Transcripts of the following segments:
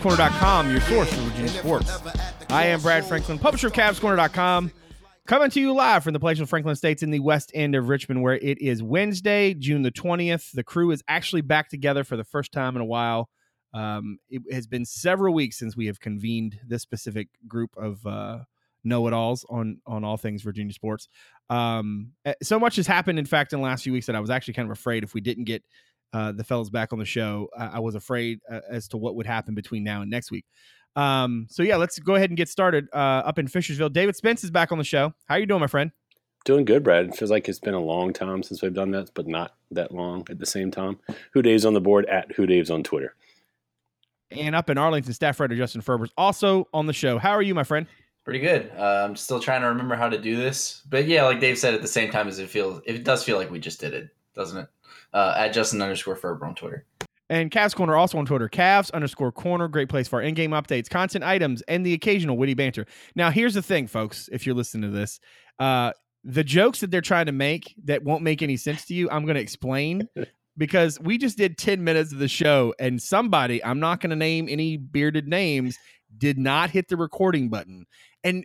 CavsCorner.com your source for Virginia sports. I am Brad Franklin, publisher of CavsCorner.com, coming to you live from the Palatial Franklin Estates in the west end of Richmond, where it is Wednesday, June the 20th. The crew is actually back together for the first time in a while. Um, it has been several weeks since we have convened this specific group of uh, know-it-alls on on all things Virginia sports. Um, eh, so much has happened, in fact, in the last few weeks that I was actually kind of afraid if we didn't get uh, the fellas back on the show, I, I was afraid uh, as to what would happen between now and next week. Um, so yeah, let's go ahead and get started. Uh, up in Fishersville, David Spence is back on the show. How are you doing, my friend? Doing good, Brad. It feels like it's been a long time since we've done that, but not that long at the same time. Who Dave's on the board at Who Dave's on Twitter. And up in Arlington, staff writer Justin Ferber's also on the show. How are you, my friend? Pretty good. Uh, I'm still trying to remember how to do this, but yeah, like Dave said, at the same time as it feels, it does feel like we just did it, doesn't it? Uh, at Justin underscore Ferber on Twitter. And Cavs Corner also on Twitter. Cavs underscore corner. Great place for in game updates, content items, and the occasional witty banter. Now, here's the thing, folks, if you're listening to this. Uh, the jokes that they're trying to make that won't make any sense to you, I'm going to explain because we just did 10 minutes of the show and somebody, I'm not going to name any bearded names, did not hit the recording button. And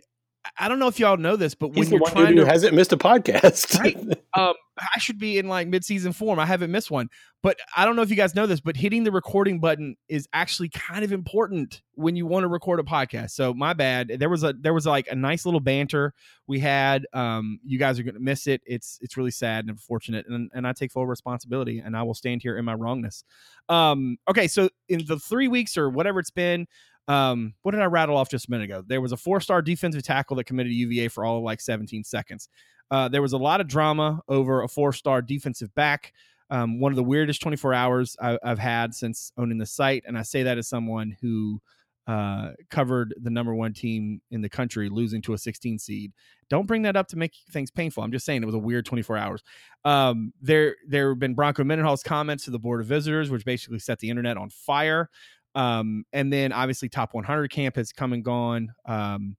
I don't know if y'all know this, but He's when you're trying to hasn't missed a podcast. Right. um, I should be in like mid-season form. I haven't missed one, but I don't know if you guys know this, but hitting the recording button is actually kind of important when you want to record a podcast. So my bad. There was a there was like a nice little banter we had. Um, you guys are going to miss it. It's it's really sad and unfortunate, and and I take full responsibility, and I will stand here in my wrongness. Um, okay, so in the three weeks or whatever it's been. Um, what did I rattle off just a minute ago? There was a four-star defensive tackle that committed to UVA for all of like 17 seconds. Uh, there was a lot of drama over a four star defensive back. Um, one of the weirdest 24 hours I, have had since owning the site. And I say that as someone who uh, covered the number one team in the country losing to a 16 seed. Don't bring that up to make things painful. I'm just saying it was a weird 24 hours. Um, there, there have been Bronco Mendenhall's comments to the Board of Visitors, which basically set the internet on fire. Um, and then obviously Top 100 camp has come and gone. Um,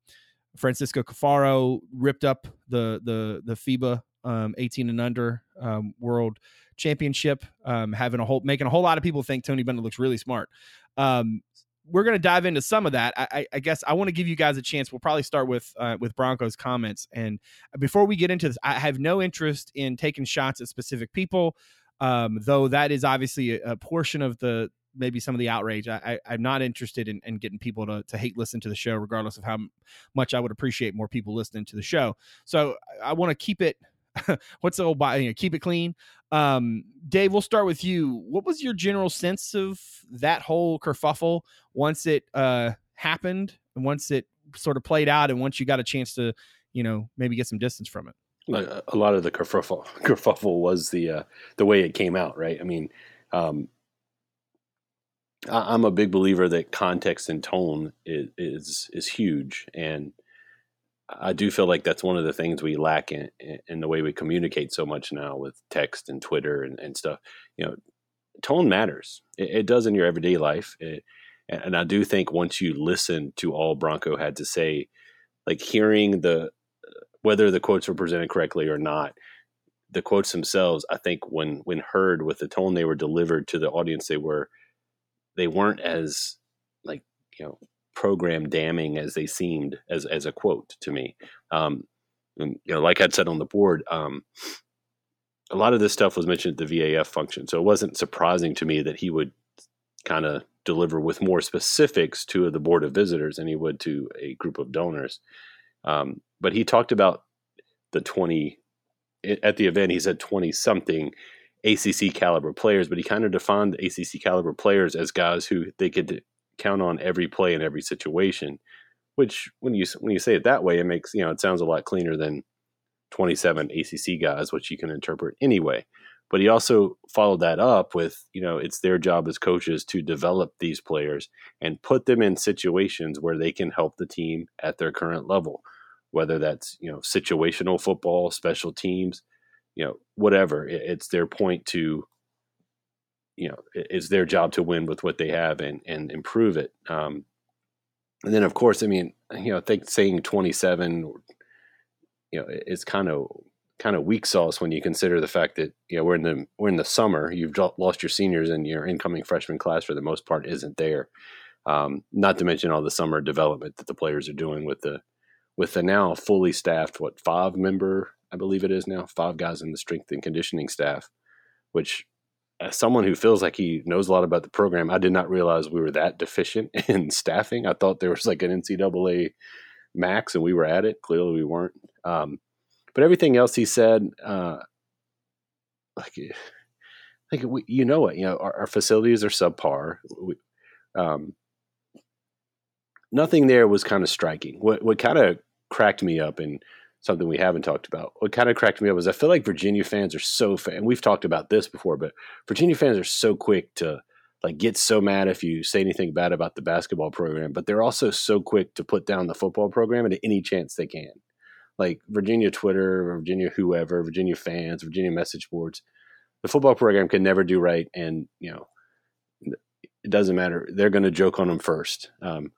Francisco Caffaro ripped up the the the FIBA um, 18 and under um, world championship, um, having a whole making a whole lot of people think Tony Bennett looks really smart. Um, we're going to dive into some of that. I, I guess I want to give you guys a chance. We'll probably start with uh, with Broncos comments. And before we get into this, I have no interest in taking shots at specific people, um, though that is obviously a, a portion of the maybe some of the outrage. I, I am not interested in, in getting people to to hate listen to the show, regardless of how much I would appreciate more people listening to the show. So I, I want to keep it. what's the old you know, keep it clean. Um, Dave, we'll start with you. What was your general sense of that whole kerfuffle once it uh, happened and once it sort of played out, and once you got a chance to, you know, maybe get some distance from it? A lot of the kerfuffle, kerfuffle was the uh, the way it came out, right? I mean, um, I'm a big believer that context and tone is, is is, huge, and I do feel like that's one of the things we lack in, in the way we communicate so much now with text and Twitter and, and stuff. You know, tone matters. It, it does in your everyday life, it, and I do think once you listen to all Bronco had to say, like hearing the whether the quotes were presented correctly or not, the quotes themselves, I think when when heard with the tone they were delivered to the audience, they were they weren't as like you know program damning as they seemed as as a quote to me. Um, and, you know, like I'd said on the board, um, a lot of this stuff was mentioned at the VAF function, so it wasn't surprising to me that he would kind of deliver with more specifics to the board of visitors than he would to a group of donors. Um, but he talked about the 20 at the event. He said 20 something ACC caliber players, but he kind of defined the ACC caliber players as guys who they could count on every play in every situation. Which, when you when you say it that way, it makes you know it sounds a lot cleaner than 27 ACC guys, which you can interpret anyway. But he also followed that up with, you know, it's their job as coaches to develop these players and put them in situations where they can help the team at their current level, whether that's, you know, situational football, special teams, you know whatever it's their point to you know it's their job to win with what they have and and improve it um, and then of course i mean you know i think saying 27 you know is kind of kind of weak sauce when you consider the fact that you know we're in the we're in the summer. You've lost your seniors, and your incoming freshman class for the most part isn't there. Um, not to mention all the summer development that the players are doing with the with the now fully staffed what five member I believe it is now five guys in the strength and conditioning staff, which as someone who feels like he knows a lot about the program, I did not realize we were that deficient in staffing. I thought there was like an NCAA max, and we were at it. Clearly, we weren't. Um, but everything else he said, uh, like, like we, you know it. You know, our, our facilities are subpar. We, um, nothing there was kind of striking. What what kind of cracked me up and something we haven't talked about. What kind of cracked me up was I feel like Virginia fans are so fan. We've talked about this before, but Virginia fans are so quick to like get so mad if you say anything bad about the basketball program, but they're also so quick to put down the football program at any chance they can. Like Virginia Twitter, Virginia whoever, Virginia fans, Virginia message boards, the football program can never do right, and you know it doesn't matter. They're going to joke on them first. Um,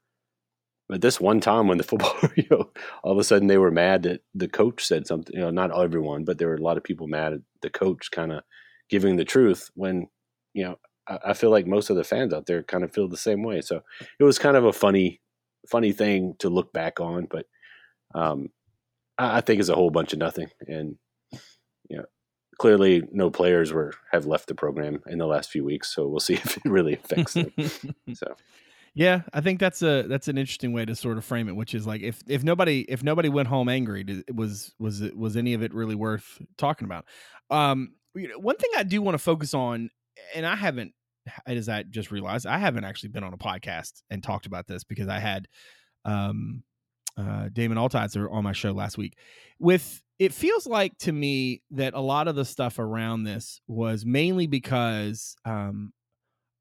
but this one time when the football, you know, all of a sudden they were mad that the coach said something. You know, not everyone, but there were a lot of people mad at the coach kind of giving the truth when, you know, I, I feel like most of the fans out there kind of feel the same way. So it was kind of a funny, funny thing to look back on. But um, I, I think it's a whole bunch of nothing. And you know, clearly no players were have left the program in the last few weeks. So we'll see if it really affects them. so. Yeah, I think that's a that's an interesting way to sort of frame it, which is like if if nobody if nobody went home angry, was was it was any of it really worth talking about? Um, one thing I do want to focus on, and I haven't, as I just realized, I haven't actually been on a podcast and talked about this because I had um, uh, Damon Altizer on my show last week. With it feels like to me that a lot of the stuff around this was mainly because um,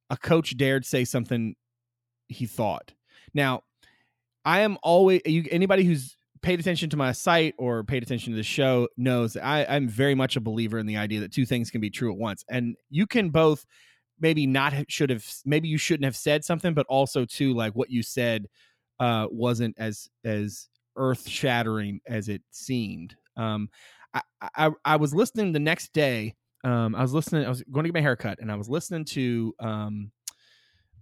a coach dared say something he thought. Now, I am always you, anybody who's paid attention to my site or paid attention to the show knows I, I'm very much a believer in the idea that two things can be true at once, and you can both maybe not should have maybe you shouldn't have said something, but also too like what you said uh, wasn't as as earth shattering as it seemed. Um, I, I I was listening the next day. Um, I was listening. I was going to get my haircut, and I was listening to um,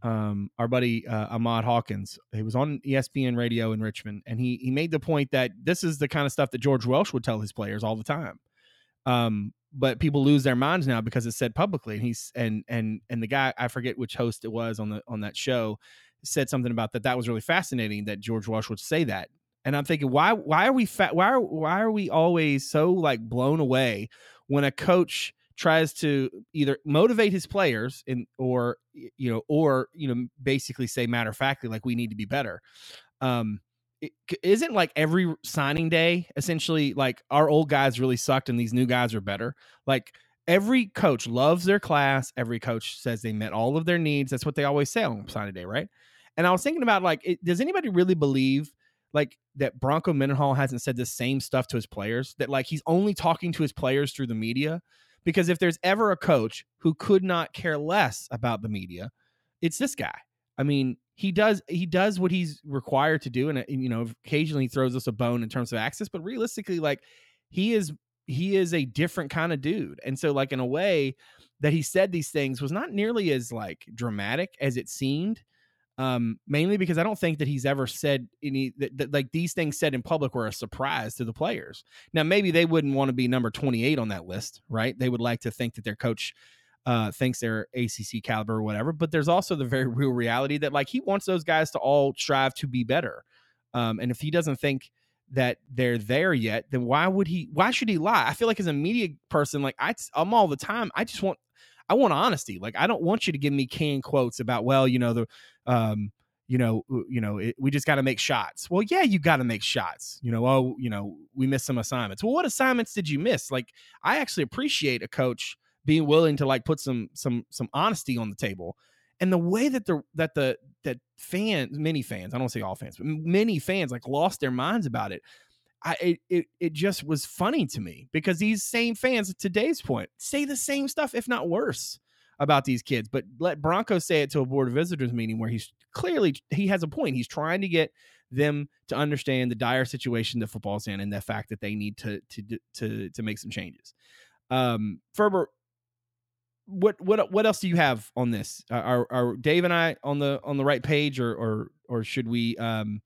um, our buddy uh, Ahmad Hawkins. He was on ESPN radio in Richmond, and he he made the point that this is the kind of stuff that George Welsh would tell his players all the time. Um, but people lose their minds now because it's said publicly. And he's and and and the guy I forget which host it was on the on that show said something about that. That was really fascinating that George Welsh would say that. And I'm thinking, why why are we fat? Why are why are we always so like blown away when a coach tries to either motivate his players and or you know or you know basically say matter of factly like we need to be better. Um it isn't like every signing day essentially like our old guys really sucked and these new guys are better? Like every coach loves their class every coach says they met all of their needs that's what they always say on signing day right? And i was thinking about like it, does anybody really believe like that bronco mendenhall hasn't said the same stuff to his players that like he's only talking to his players through the media because if there's ever a coach who could not care less about the media, it's this guy. I mean, he does he does what he's required to do, and uh, you know, occasionally throws us a bone in terms of access, but realistically, like he is he is a different kind of dude, and so like in a way that he said these things was not nearly as like dramatic as it seemed um, mainly because I don't think that he's ever said any that, that, like these things said in public were a surprise to the players. Now, maybe they wouldn't want to be number 28 on that list, right? They would like to think that their coach uh, thinks they're ACC caliber or whatever. But there's also the very real reality that like he wants those guys to all strive to be better. Um, and if he doesn't think that they're there yet, then why would he? Why should he lie? I feel like as a media person, like I, I'm all the time. I just want I want honesty. Like I don't want you to give me canned quotes about, well, you know, the um, you know, you know, it, we just got to make shots. Well, yeah, you got to make shots. You know, oh, you know, we missed some assignments. Well, what assignments did you miss? Like, I actually appreciate a coach being willing to like put some some some honesty on the table. And the way that the that the that fans, many fans, I don't say all fans, but many fans like lost their minds about it. I it, it just was funny to me because these same fans at today's point say the same stuff, if not worse, about these kids. But let Bronco say it to a board of visitors meeting where he's clearly he has a point. He's trying to get them to understand the dire situation that football's in and the fact that they need to to to to make some changes. Um, Ferber, what what what else do you have on this? Are, are Dave and I on the on the right page, or or or should we um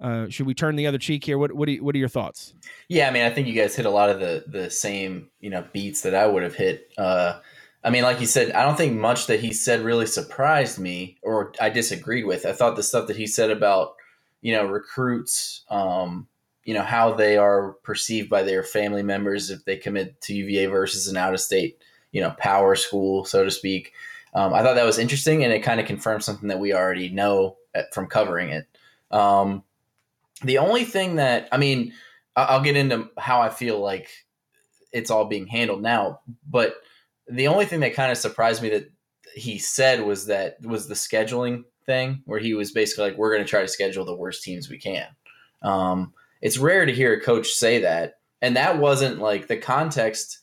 uh should we turn the other cheek here? What what are, what are your thoughts? Yeah, I mean, I think you guys hit a lot of the the same you know beats that I would have hit. Uh, I mean, like you said, I don't think much that he said really surprised me or I disagreed with. I thought the stuff that he said about, you know, recruits, um, you know, how they are perceived by their family members if they commit to UVA versus an out of state, you know, power school, so to speak. Um, I thought that was interesting and it kind of confirmed something that we already know from covering it. Um, the only thing that, I mean, I'll get into how I feel like it's all being handled now, but the only thing that kind of surprised me that he said was that was the scheduling thing where he was basically like we're going to try to schedule the worst teams we can. Um, it's rare to hear a coach say that and that wasn't like the context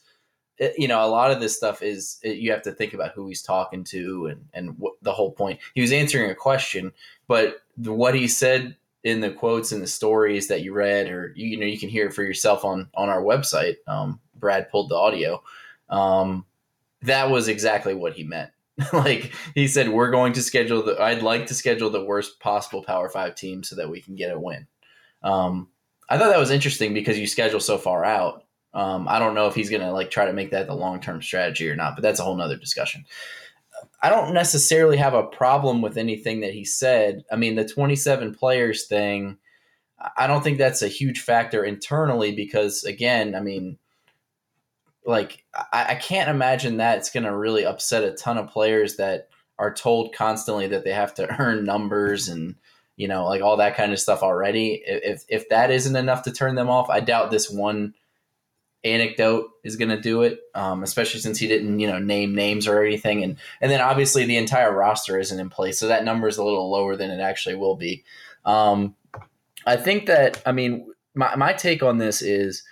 it, you know a lot of this stuff is it, you have to think about who he's talking to and and what, the whole point. He was answering a question but what he said in the quotes and the stories that you read or you, you know you can hear it for yourself on on our website um, brad pulled the audio um, that was exactly what he meant. like he said, we're going to schedule the. I'd like to schedule the worst possible Power Five team so that we can get a win. Um, I thought that was interesting because you schedule so far out. Um, I don't know if he's going to like try to make that the long term strategy or not, but that's a whole nother discussion. I don't necessarily have a problem with anything that he said. I mean, the 27 players thing, I don't think that's a huge factor internally because, again, I mean, like I, I can't imagine that it's going to really upset a ton of players that are told constantly that they have to earn numbers and you know like all that kind of stuff already. If if that isn't enough to turn them off, I doubt this one anecdote is going to do it. Um, especially since he didn't you know name names or anything, and and then obviously the entire roster isn't in place, so that number is a little lower than it actually will be. Um, I think that I mean my my take on this is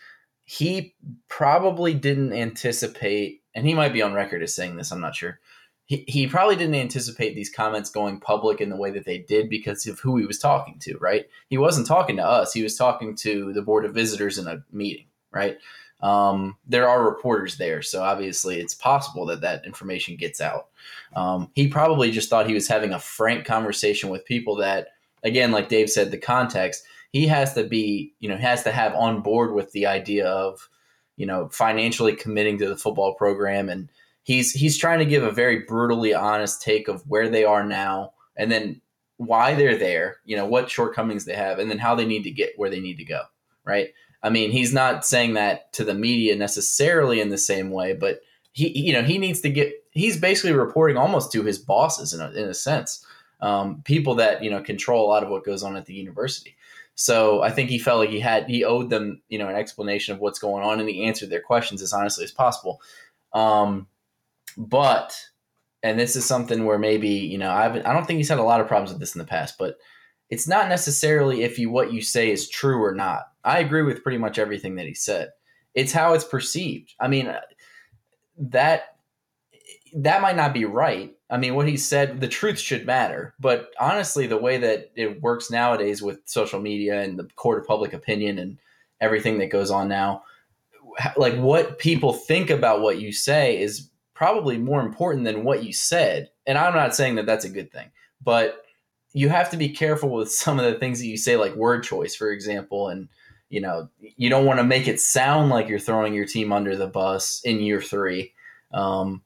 he probably didn't anticipate, and he might be on record as saying this, I'm not sure. He, he probably didn't anticipate these comments going public in the way that they did because of who he was talking to, right? He wasn't talking to us, he was talking to the Board of Visitors in a meeting, right? Um, there are reporters there, so obviously it's possible that that information gets out. Um, he probably just thought he was having a frank conversation with people that, again, like Dave said, the context he has to be, you know, has to have on board with the idea of, you know, financially committing to the football program. And he's he's trying to give a very brutally honest take of where they are now and then why they're there, you know, what shortcomings they have, and then how they need to get where they need to go. Right. I mean, he's not saying that to the media necessarily in the same way, but he, you know, he needs to get. He's basically reporting almost to his bosses in a, in a sense, um, people that you know control a lot of what goes on at the university. So I think he felt like he had he owed them, you know, an explanation of what's going on, and he answered their questions as honestly as possible. Um, but and this is something where maybe you know I've, I don't think he's had a lot of problems with this in the past, but it's not necessarily if you what you say is true or not. I agree with pretty much everything that he said. It's how it's perceived. I mean, uh, that that might not be right, I mean, what he said, the truth should matter. But honestly, the way that it works nowadays with social media and the court of public opinion and everything that goes on now, like what people think about what you say is probably more important than what you said. And I'm not saying that that's a good thing, but you have to be careful with some of the things that you say, like word choice, for example. And, you know, you don't want to make it sound like you're throwing your team under the bus in year three. Um,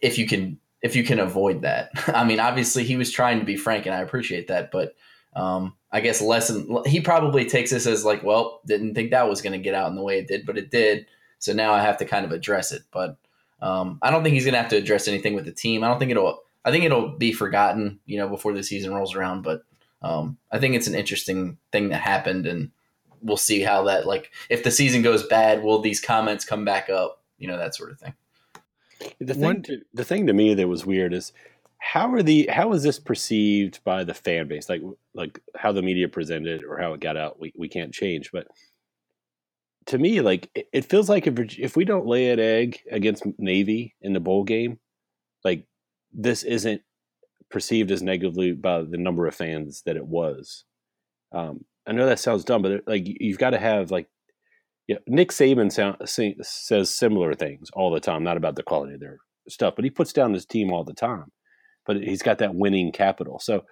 if you can if you can avoid that. I mean, obviously he was trying to be frank, and I appreciate that, but um, I guess lesson he probably takes this as like, well, didn't think that was going to get out in the way it did, but it did. So now I have to kind of address it. But um, I don't think he's going to have to address anything with the team. I don't think it'll. I think it'll be forgotten, you know, before the season rolls around. But um, I think it's an interesting thing that happened, and we'll see how that like if the season goes bad, will these comments come back up? You know, that sort of thing. The thing, One, to, the thing to me that was weird is how are the how is this perceived by the fan base? Like like how the media presented or how it got out, we, we can't change. But to me, like it, it feels like if if we don't lay an egg against Navy in the bowl game, like this isn't perceived as negatively by the number of fans that it was. Um, I know that sounds dumb, but like you've got to have like yeah, Nick Saban sound, say, says similar things all the time, not about the quality of their stuff, but he puts down his team all the time. But he's got that winning capital. So,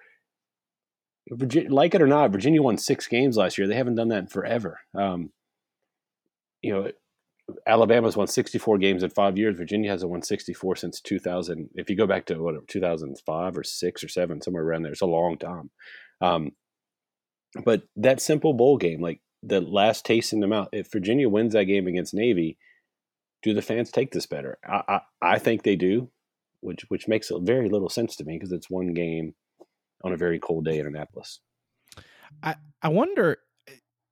Virginia, like it or not, Virginia won six games last year. They haven't done that in forever. Um, you know, Alabama's won 64 games in five years. Virginia hasn't won 64 since 2000. If you go back to whatever 2005 or six or seven, somewhere around there, it's a long time. Um, but that simple bowl game, like the last taste in the mouth, if Virginia wins that game against Navy, do the fans take this better? I, I, I think they do, which which makes very little sense to me because it's one game on a very cold day in Annapolis. I I wonder.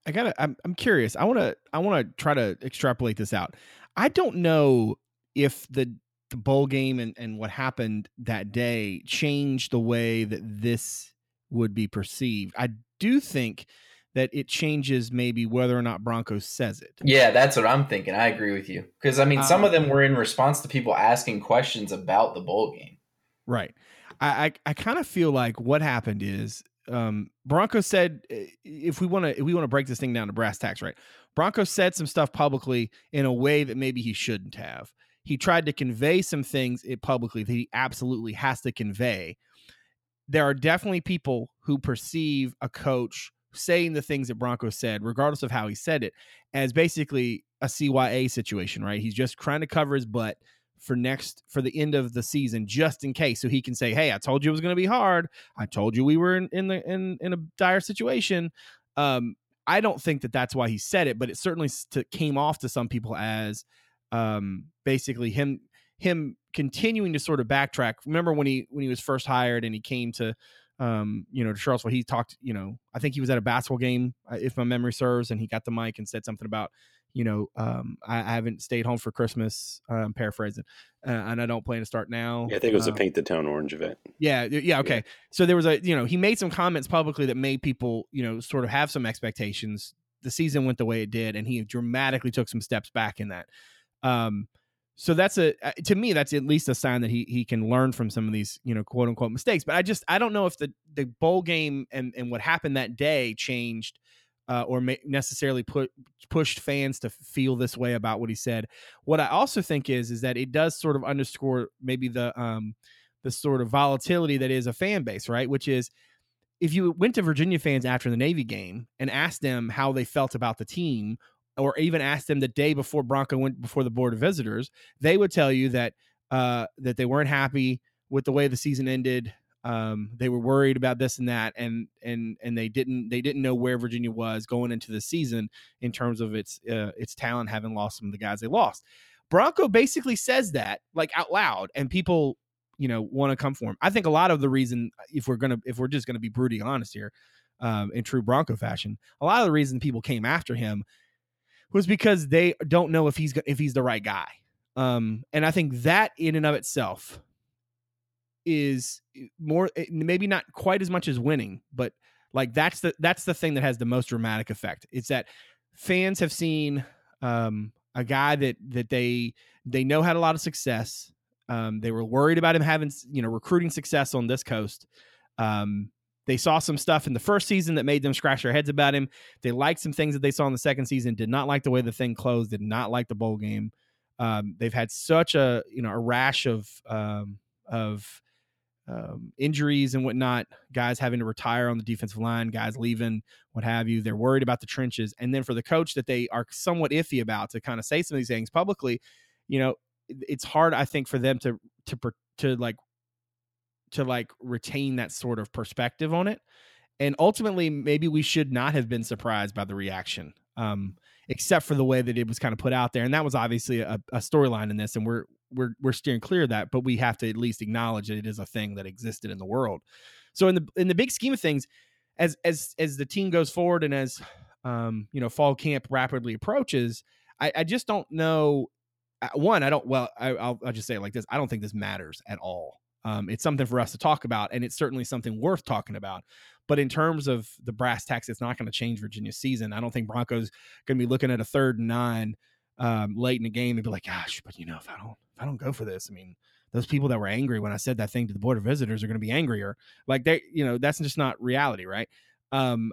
I gotta. I'm I'm curious. I want to. I want to try to extrapolate this out. I don't know if the the bowl game and and what happened that day changed the way that this would be perceived. I do think that it changes maybe whether or not Broncos says it. Yeah, that's what I'm thinking. I agree with you because I mean, some um, of them were in response to people asking questions about the bowl game. Right. I I, I kind of feel like what happened is um, Broncos said if we want to we want to break this thing down to brass tacks, right? Bronco said some stuff publicly in a way that maybe he shouldn't have. He tried to convey some things it publicly that he absolutely has to convey. There are definitely people who perceive a coach saying the things that Bronco said, regardless of how he said it, as basically a CYA situation, right? He's just trying to cover his butt for next for the end of the season, just in case, so he can say, "Hey, I told you it was going to be hard. I told you we were in in the in in a dire situation." Um, I don't think that that's why he said it, but it certainly came off to some people as um, basically him him continuing to sort of backtrack. Remember when he when he was first hired and he came to um, you know, to Charlottesville, he talked, you know, I think he was at a basketball game, uh, if my memory serves, and he got the mic and said something about, you know, um, I, I haven't stayed home for Christmas, uh, I'm paraphrasing, uh, and I don't plan to start now. Yeah, I think it was a um, Paint the Town Orange event. Yeah, yeah, okay. Yeah. So there was a, you know, he made some comments publicly that made people, you know, sort of have some expectations. The season went the way it did, and he dramatically took some steps back in that. Um, so that's a uh, to me that's at least a sign that he he can learn from some of these you know quote unquote mistakes but i just i don't know if the the bowl game and and what happened that day changed uh, or may necessarily put pushed fans to feel this way about what he said what i also think is is that it does sort of underscore maybe the um the sort of volatility that is a fan base right which is if you went to Virginia fans after the Navy game and asked them how they felt about the team or even asked them the day before Bronco went before the board of visitors, they would tell you that uh, that they weren't happy with the way the season ended. Um, they were worried about this and that, and and and they didn't they didn't know where Virginia was going into the season in terms of its uh, its talent, having lost some of the guys they lost. Bronco basically says that like out loud, and people you know want to come for him. I think a lot of the reason, if we're gonna if we're just gonna be brutally honest here, um, in true Bronco fashion, a lot of the reason people came after him was because they don't know if he's if he's the right guy. Um, and I think that in and of itself is eh, more eh, maybe not quite as much as winning, but like that's the that's the thing that has the most dramatic effect. It's that fans have seen um, a guy that that they they know had a lot of success. Um, they were worried about him having you know recruiting success on this coast. Um, they saw some stuff in the first season that made them scratch their heads about him. They liked some things that they saw in the second season. Did not like the way the thing closed. Did not like the bowl game. Um, they've had such a you know a rash of um, of um, injuries and whatnot. Guys having to retire on the defensive line. Guys leaving. What have you? They're worried about the trenches. And then for the coach that they are somewhat iffy about to kind of say some of these things publicly, you know, it's hard I think for them to to to like to like retain that sort of perspective on it. And ultimately, maybe we should not have been surprised by the reaction, um, except for the way that it was kind of put out there. And that was obviously a, a storyline in this, and we're we're we're steering clear of that. But we have to at least acknowledge that it is a thing that existed in the world. So in the in the big scheme of things, as as as the team goes forward and as um, you know fall camp rapidly approaches, I, I just don't know. Uh, one, I don't. Well, I, will I'll just say it like this: I don't think this matters at all um, it's something for us to talk about, and it's certainly something worth talking about. But in terms of the brass tacks, it's not going to change Virginia's season. I don't think Broncos going to be looking at a third and nine um, late in the game and be like, "Gosh, but you know, if I don't, if I don't go for this, I mean, those people that were angry when I said that thing to the board of visitors are going to be angrier. Like they, you know, that's just not reality, right? Um,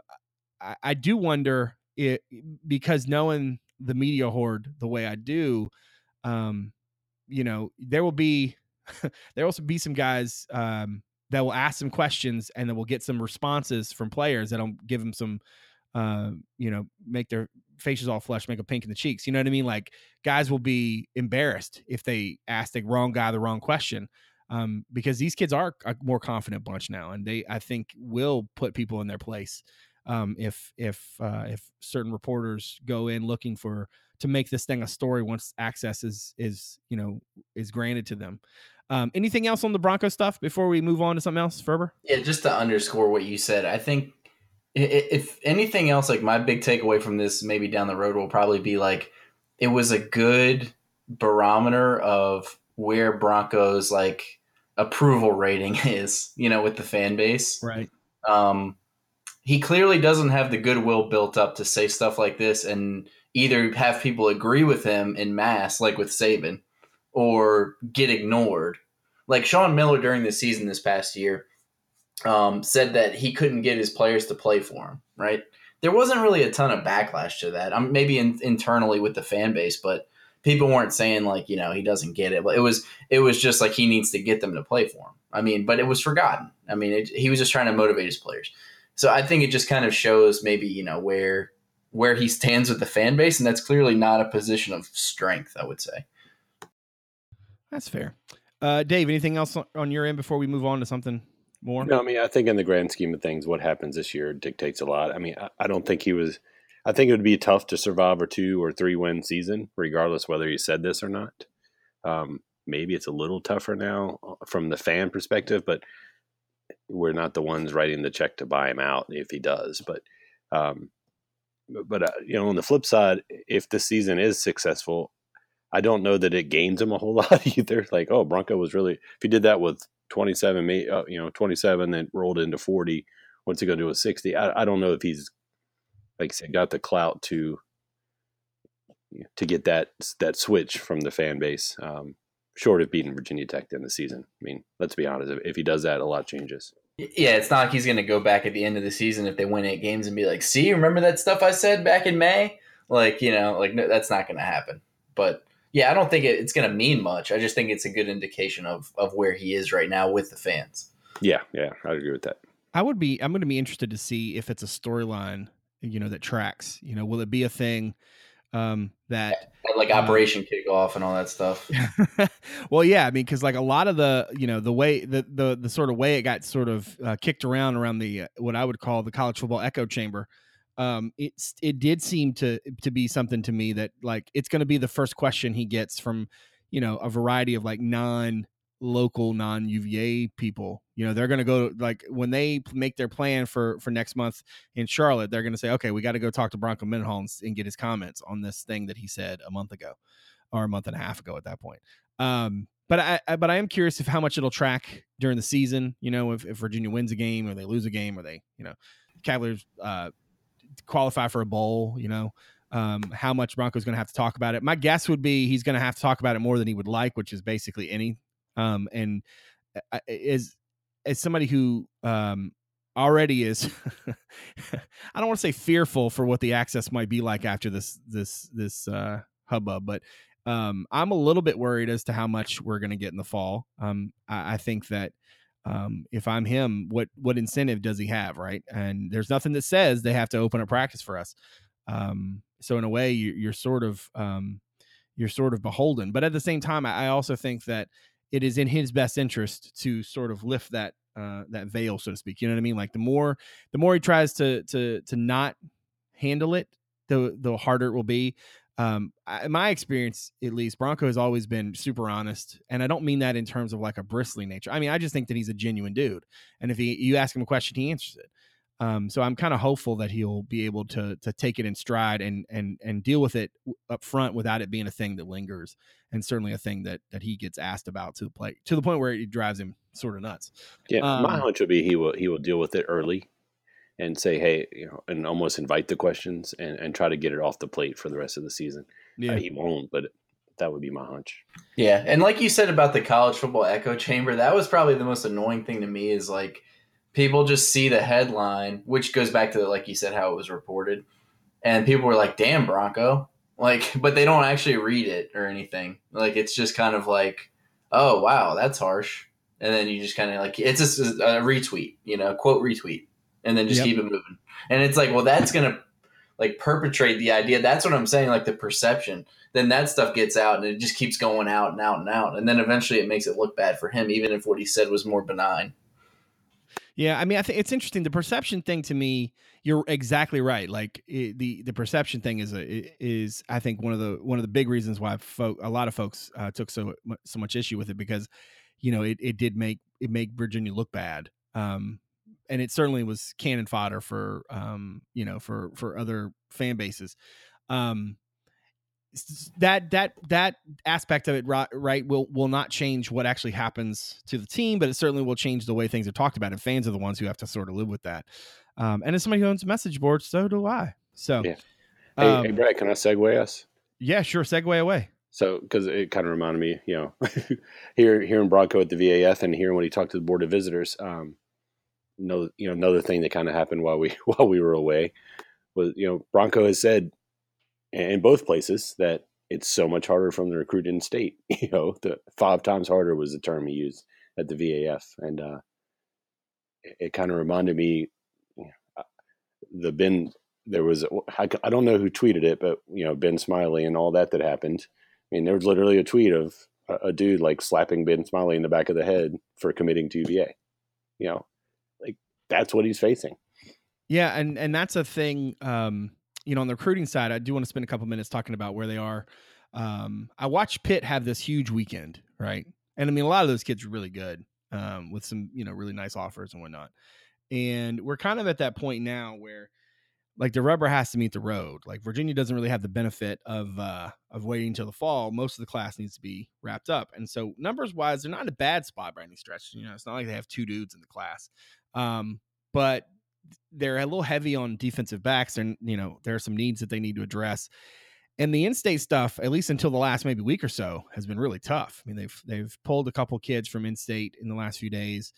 I, I do wonder it because knowing the media horde the way I do, um, you know, there will be there will also be some guys um, that will ask some questions and then we'll get some responses from players that'll give them some uh, you know, make their faces all flush, make a pink in the cheeks. You know what I mean? Like guys will be embarrassed if they ask the wrong guy the wrong question. Um, because these kids are a more confident bunch now, and they I think will put people in their place um, if if uh, if certain reporters go in looking for to make this thing a story once access is is you know is granted to them. Um, anything else on the Bronco stuff before we move on to something else, Ferber? Yeah, just to underscore what you said, I think if anything else, like my big takeaway from this, maybe down the road, will probably be like it was a good barometer of where Broncos like approval rating is, you know, with the fan base. Right. Um, he clearly doesn't have the goodwill built up to say stuff like this and either have people agree with him in mass, like with Saban, or get ignored. Like Sean Miller during the season this past year um, said that he couldn't get his players to play for him, right? There wasn't really a ton of backlash to that. Um, maybe in, internally with the fan base, but people weren't saying like you know he doesn't get it. But it was it was just like he needs to get them to play for him. I mean, but it was forgotten. I mean, it, he was just trying to motivate his players. So I think it just kind of shows maybe you know where where he stands with the fan base, and that's clearly not a position of strength. I would say. That's fair. Uh, Dave, anything else on your end before we move on to something more? No, I mean, I think in the grand scheme of things, what happens this year dictates a lot. I mean, I, I don't think he was. I think it would be tough to survive a two or three win season, regardless whether he said this or not. Um, maybe it's a little tougher now uh, from the fan perspective, but we're not the ones writing the check to buy him out if he does. But, um, but uh, you know, on the flip side, if the season is successful, I don't know that it gains him a whole lot either. Like, oh, Bronco was really if he did that with 27, uh, you know, 27, then rolled into 40. What's he going to do with 60? I, I don't know if he's, like I said, got the clout to to get that that switch from the fan base. Um, short of beating Virginia Tech in the season. I mean, let's be honest. If he does that, a lot changes. Yeah, it's not like he's going to go back at the end of the season if they win eight games and be like, "See, remember that stuff I said back in May?" Like, you know, like no, that's not going to happen. But yeah, I don't think it, it's going to mean much. I just think it's a good indication of of where he is right now with the fans. Yeah, yeah, I agree with that. I would be. I'm going to be interested to see if it's a storyline, you know, that tracks. You know, will it be a thing um, that like uh, Operation uh, Kickoff and all that stuff? well, yeah, I mean, because like a lot of the, you know, the way the the the sort of way it got sort of uh, kicked around around the uh, what I would call the college football echo chamber um, it it did seem to to be something to me that like it's going to be the first question he gets from you know a variety of like non local non UVA people. You know, they're going to go like when they make their plan for for next month in Charlotte, they're going to say, okay, we got to go talk to Bronco Mendenhall and get his comments on this thing that he said a month ago or a month and a half ago at that point. Um, but I, I, but I am curious if how much it'll track during the season. You know, if, if Virginia wins a game or they lose a game or they, you know, Cavaliers uh, qualify for a bowl, you know, um, how much Bronco's going to have to talk about it. My guess would be he's going to have to talk about it more than he would like, which is basically any. Um, and as as somebody who um, already is, I don't want to say fearful for what the access might be like after this this this uh, hubbub, but um, I'm a little bit worried as to how much we're going to get in the fall. Um, I, I think that um, if I'm him, what what incentive does he have, right? And there's nothing that says they have to open a practice for us. Um, so in a way, you, are sort of um, you're sort of beholden. But at the same time, I, also think that it is in his best interest to sort of lift that uh, that veil, so to speak. You know what I mean? Like the more the more he tries to to to not handle it, the the harder it will be um, in my experience, at least, Bronco has always been super honest, and I don't mean that in terms of like a bristly nature. I mean, I just think that he's a genuine dude, and if he you ask him a question, he answers it. Um, so I'm kind of hopeful that he'll be able to to take it in stride and and and deal with it up front without it being a thing that lingers, and certainly a thing that that he gets asked about to the play to the point where it drives him sort of nuts. Yeah, um, my hunch would be he will he will deal with it early and say, hey, you know, and almost invite the questions and, and try to get it off the plate for the rest of the season. Yeah. Uh, he won't, but that would be my hunch. Yeah. And like you said about the college football echo chamber, that was probably the most annoying thing to me is like people just see the headline, which goes back to like you said how it was reported, and people were like, "Damn, Bronco!" Like, but they don't actually read it or anything. Like, it's just kind of like, "Oh, wow, that's harsh," and then you just kind of like it's just a retweet, you know, quote retweet, and then just yep. keep it moving. And it's like, well, that's gonna like perpetrate the idea. That's what I'm saying, like the perception. Then that stuff gets out and it just keeps going out and out and out. And then eventually it makes it look bad for him, even if what he said was more benign. Yeah, I mean, I think it's interesting. The perception thing to me, you're exactly right. Like it, the the perception thing is a is I think one of the one of the big reasons why folk a lot of folks uh, took so so much issue with it because you know it, it did make it make Virginia look bad. Um, and it certainly was cannon fodder for um, you know for for other fan bases. Um, that that that aspect of it right, right will will not change what actually happens to the team, but it certainly will change the way things are talked about, and fans are the ones who have to sort of live with that. Um, and as somebody who owns a message board, so do I. So, yeah. Hey, um, hey Brett, can I segue us? Yeah, sure. Segue away. So, because it kind of reminded me, you know, here hearing Bronco at the VAF and hearing when he talked to the board of visitors, um, no, you know, another thing that kind of happened while we while we were away was, you know, Bronco has said in both places that it's so much harder from the recruit in state. You know, the five times harder was the term he used at the VAF, and uh, it, it kind of reminded me uh, the Ben. There was I, I don't know who tweeted it, but you know Ben Smiley and all that that happened. I mean, there was literally a tweet of a, a dude like slapping Ben Smiley in the back of the head for committing to UVA. You know, that's what he's facing. Yeah, and and that's a thing. Um, you know, on the recruiting side, I do want to spend a couple minutes talking about where they are. Um, I watched Pitt have this huge weekend, right? And I mean, a lot of those kids are really good um, with some, you know, really nice offers and whatnot. And we're kind of at that point now where, like, the rubber has to meet the road. Like, Virginia doesn't really have the benefit of uh, of waiting until the fall. Most of the class needs to be wrapped up, and so numbers wise, they're not in a bad spot by any stretch. You know, it's not like they have two dudes in the class, um, but they're a little heavy on defensive backs, and you know there are some needs that they need to address. And the in-state stuff, at least until the last maybe week or so, has been really tough. I mean, they've they've pulled a couple kids from in-state in the last few days,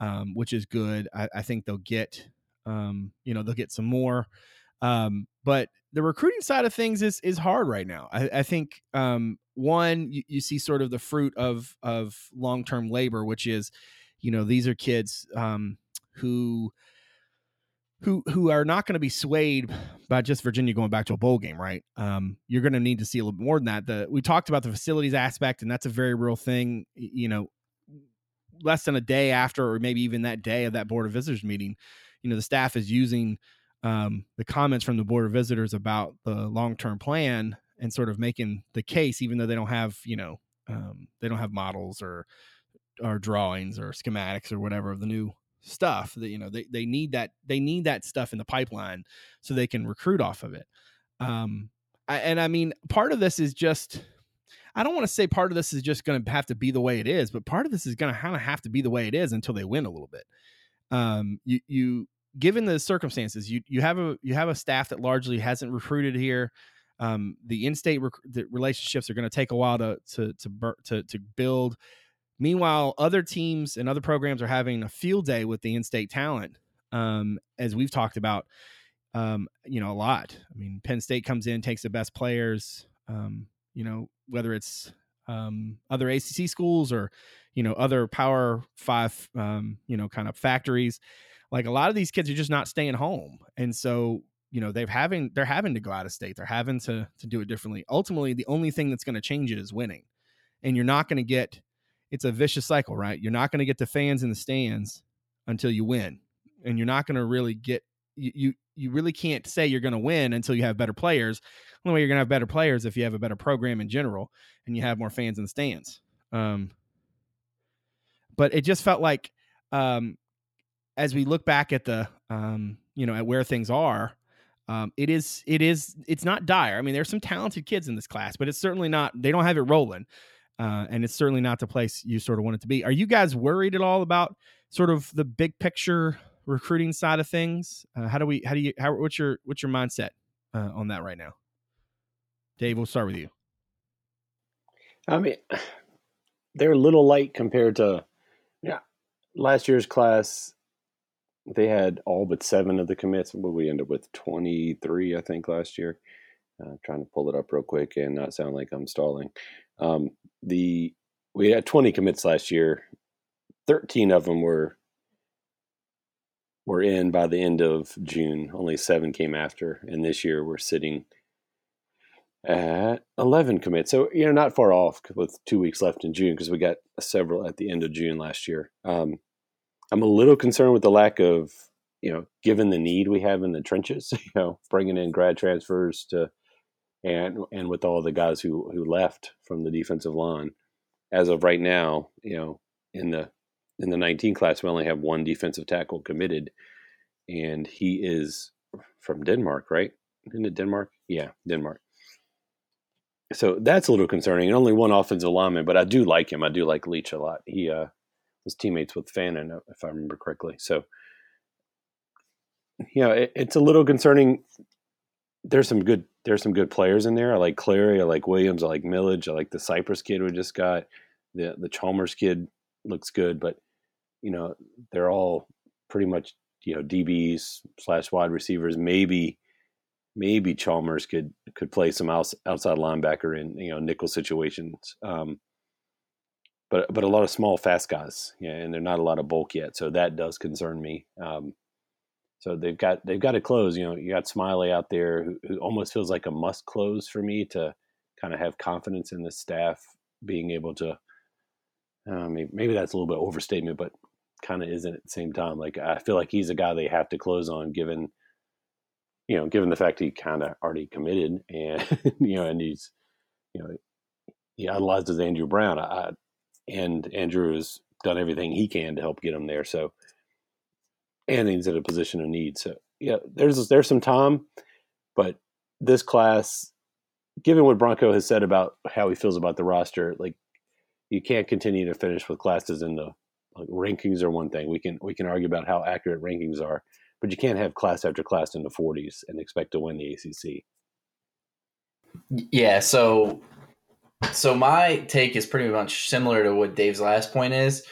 um, which is good. I, I think they'll get, um, you know, they'll get some more. Um, but the recruiting side of things is is hard right now. I, I think um, one, you, you, see sort of the fruit of of long term labor, which is, you know, these are kids um, who who who are not going to be swayed by just Virginia going back to a bowl game, right? Um, you're going to need to see a little bit more than that. The we talked about the facilities aspect, and that's a very real thing. You know, less than a day after, or maybe even that day of that board of visitors meeting, you know, the staff is using um, the comments from the board of visitors about the long term plan and sort of making the case, even though they don't have, you know, um, they don't have models or or drawings or schematics or whatever of the new stuff that you know they, they need that they need that stuff in the pipeline so they can recruit off of it. Um I, and i mean part of this is just i don't want to say part of this is just going to have to be the way it is but part of this is going to kind of have to be the way it is until they win a little bit um you you given the circumstances you you have a you have a staff that largely hasn't recruited here um the in-state rec- the relationships are going to take a while to to to to, to build Meanwhile, other teams and other programs are having a field day with the in-state talent, um, as we've talked about, um, you know, a lot. I mean, Penn State comes in, takes the best players, um, you know, whether it's um, other ACC schools or, you know, other Power Five, um, you know, kind of factories. Like a lot of these kids are just not staying home, and so you know they've having they're having to go out of state. They're having to to do it differently. Ultimately, the only thing that's going to change it is winning, and you're not going to get it's a vicious cycle, right? You're not going to get the fans in the stands until you win, and you're not going to really get you, you you really can't say you're going to win until you have better players. The only way you're going to have better players if you have a better program in general and you have more fans in the stands. Um, but it just felt like um, as we look back at the um, you know at where things are, um, it is it is it's not dire. I mean, there's some talented kids in this class, but it's certainly not. They don't have it rolling uh, and it's certainly not the place you sort of want it to be. Are you guys worried at all about sort of the big picture recruiting side of things? Uh, how do we? How do you? How, what's your what's your mindset uh, on that right now? Dave, we'll start with you. I mean, they're a little light compared to last year's class. they had all but seven of the commits. What we ended up with twenty three, I think, last year. Uh, trying to pull it up real quick and not sound like I'm stalling. Um, the we had 20 commits last year. 13 of them were were in by the end of June. Only seven came after, and this year we're sitting at 11 commits. So you know, not far off with two weeks left in June because we got several at the end of June last year. Um, I'm a little concerned with the lack of you know, given the need we have in the trenches, you know, bringing in grad transfers to and and with all the guys who who left from the defensive line, as of right now, you know, in the in the 19 class, we only have one defensive tackle committed, and he is from Denmark, right? Isn't Denmark? Yeah, Denmark. So that's a little concerning. And only one offensive lineman, but I do like him. I do like Leach a lot. He uh, was teammates with Fannin, if I remember correctly. So, know, it, it's a little concerning. There's some good there's some good players in there. I like Clary, I like Williams, I like Millage, I like the Cypress kid we just got. The the Chalmers kid looks good, but you know they're all pretty much you know DBs slash wide receivers. Maybe maybe Chalmers could could play some outside linebacker in you know nickel situations. Um, but but a lot of small fast guys, yeah, and they're not a lot of bulk yet, so that does concern me. Um, so they've got they've got to close. You know, you got Smiley out there who, who almost feels like a must close for me to kind of have confidence in the staff being able to. Uh, maybe, maybe that's a little bit overstatement, but kind of isn't at the same time. Like I feel like he's a guy they have to close on, given you know, given the fact he kind of already committed, and you know, and he's you know he idolizes Andrew Brown, I, and Andrew has done everything he can to help get him there. So and he's in a position of need. So yeah, there's there's some time, but this class, given what Bronco has said about how he feels about the roster, like you can't continue to finish with classes in the like, rankings are one thing. We can we can argue about how accurate rankings are, but you can't have class after class in the 40s and expect to win the ACC. Yeah, so so my take is pretty much similar to what Dave's last point is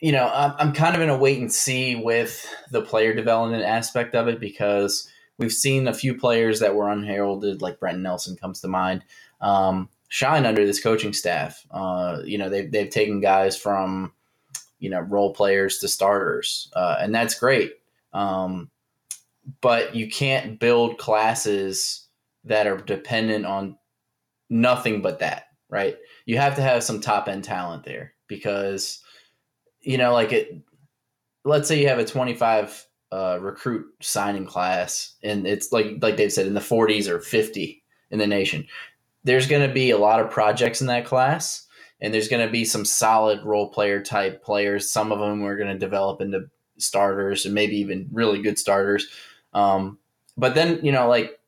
you know, I'm, I'm kind of in a wait and see with the player development aspect of it because we've seen a few players that were unheralded, like Brenton Nelson comes to mind, um, shine under this coaching staff. Uh, you know, they've, they've taken guys from, you know, role players to starters, uh, and that's great. Um, but you can't build classes that are dependent on nothing but that, right? You have to have some top end talent there because – you know, like it. Let's say you have a 25 uh, recruit signing class, and it's like like Dave said in the 40s or 50 in the nation. There's going to be a lot of projects in that class, and there's going to be some solid role player type players. Some of them are going to develop into starters, and maybe even really good starters. Um, but then you know, like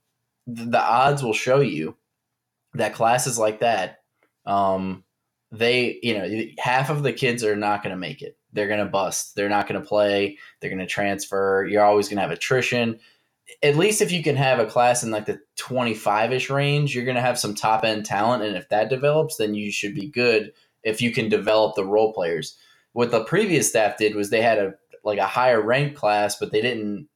the odds will show you that classes like that um, they, you know, half of the kids are not going to make it. They're going to bust. They're not going to play. They're going to transfer. You're always going to have attrition. At least if you can have a class in like the 25 ish range, you're going to have some top end talent. And if that develops, then you should be good if you can develop the role players. What the previous staff did was they had a like a higher ranked class, but they didn't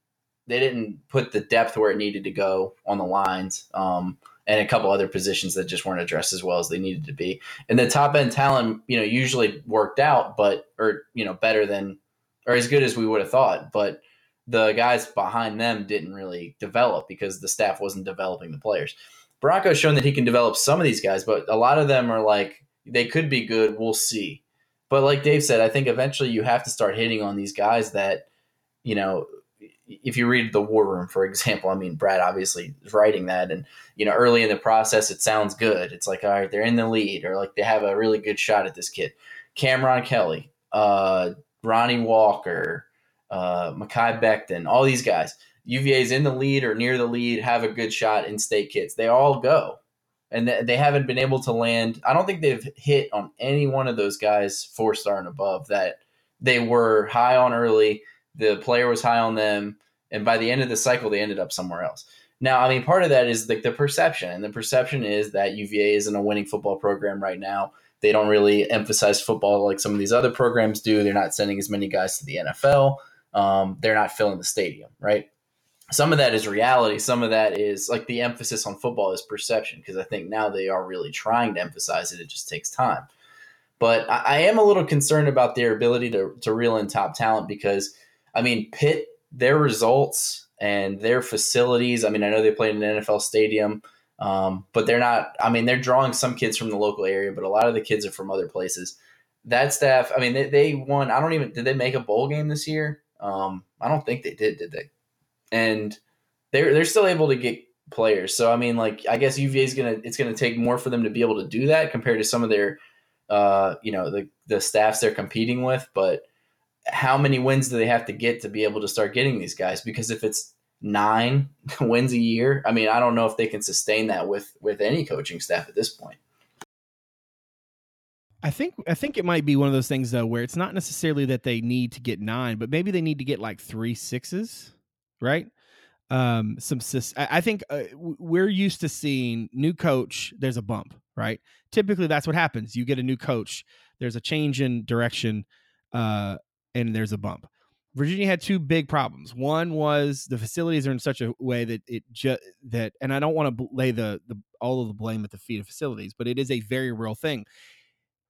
they didn't put the depth where it needed to go on the lines. Um, and a couple other positions that just weren't addressed as well as they needed to be. And the top end talent, you know, usually worked out, but or you know, better than or as good as we would have thought. But the guys behind them didn't really develop because the staff wasn't developing the players. Bronco's shown that he can develop some of these guys, but a lot of them are like they could be good. We'll see. But like Dave said, I think eventually you have to start hitting on these guys that you know if you read the war room for example i mean brad obviously is writing that. And you know early in the process it sounds good. It's like all right they're in the lead or like they have a really good shot at this kid. Cameron kelly uh, ronnie walker uh, Mekhi Becton, all these guys. Uva's in the lead or near the lead have a good shot in state kids they all go and they haven't been able to land i don't think they've hit on any one of those guys four star and above that they were high on early the player was high on them, and by the end of the cycle, they ended up somewhere else. Now, I mean, part of that is like the perception, and the perception is that UVA isn't a winning football program right now. They don't really emphasize football like some of these other programs do. They're not sending as many guys to the NFL. um, they're not filling the stadium, right? Some of that is reality. Some of that is like the emphasis on football is perception because I think now they are really trying to emphasize it. It just takes time. But I, I am a little concerned about their ability to, to reel in top talent because, I mean, Pitt, their results and their facilities. I mean, I know they played in an NFL stadium, um, but they're not. I mean, they're drawing some kids from the local area, but a lot of the kids are from other places. That staff. I mean, they, they won. I don't even. Did they make a bowl game this year? Um, I don't think they did. Did they? And they're they're still able to get players. So I mean, like I guess UVA is gonna. It's gonna take more for them to be able to do that compared to some of their, uh, you know, the the staffs they're competing with, but how many wins do they have to get to be able to start getting these guys? Because if it's nine wins a year, I mean, I don't know if they can sustain that with with any coaching staff at this point. I think I think it might be one of those things though where it's not necessarily that they need to get nine, but maybe they need to get like three sixes, right? Um, some I think uh, we're used to seeing new coach. There's a bump, right? Typically, that's what happens. You get a new coach. There's a change in direction. Uh, and there's a bump. Virginia had two big problems. One was the facilities are in such a way that it just that, and I don't want to lay the, the all of the blame at the feet of facilities, but it is a very real thing.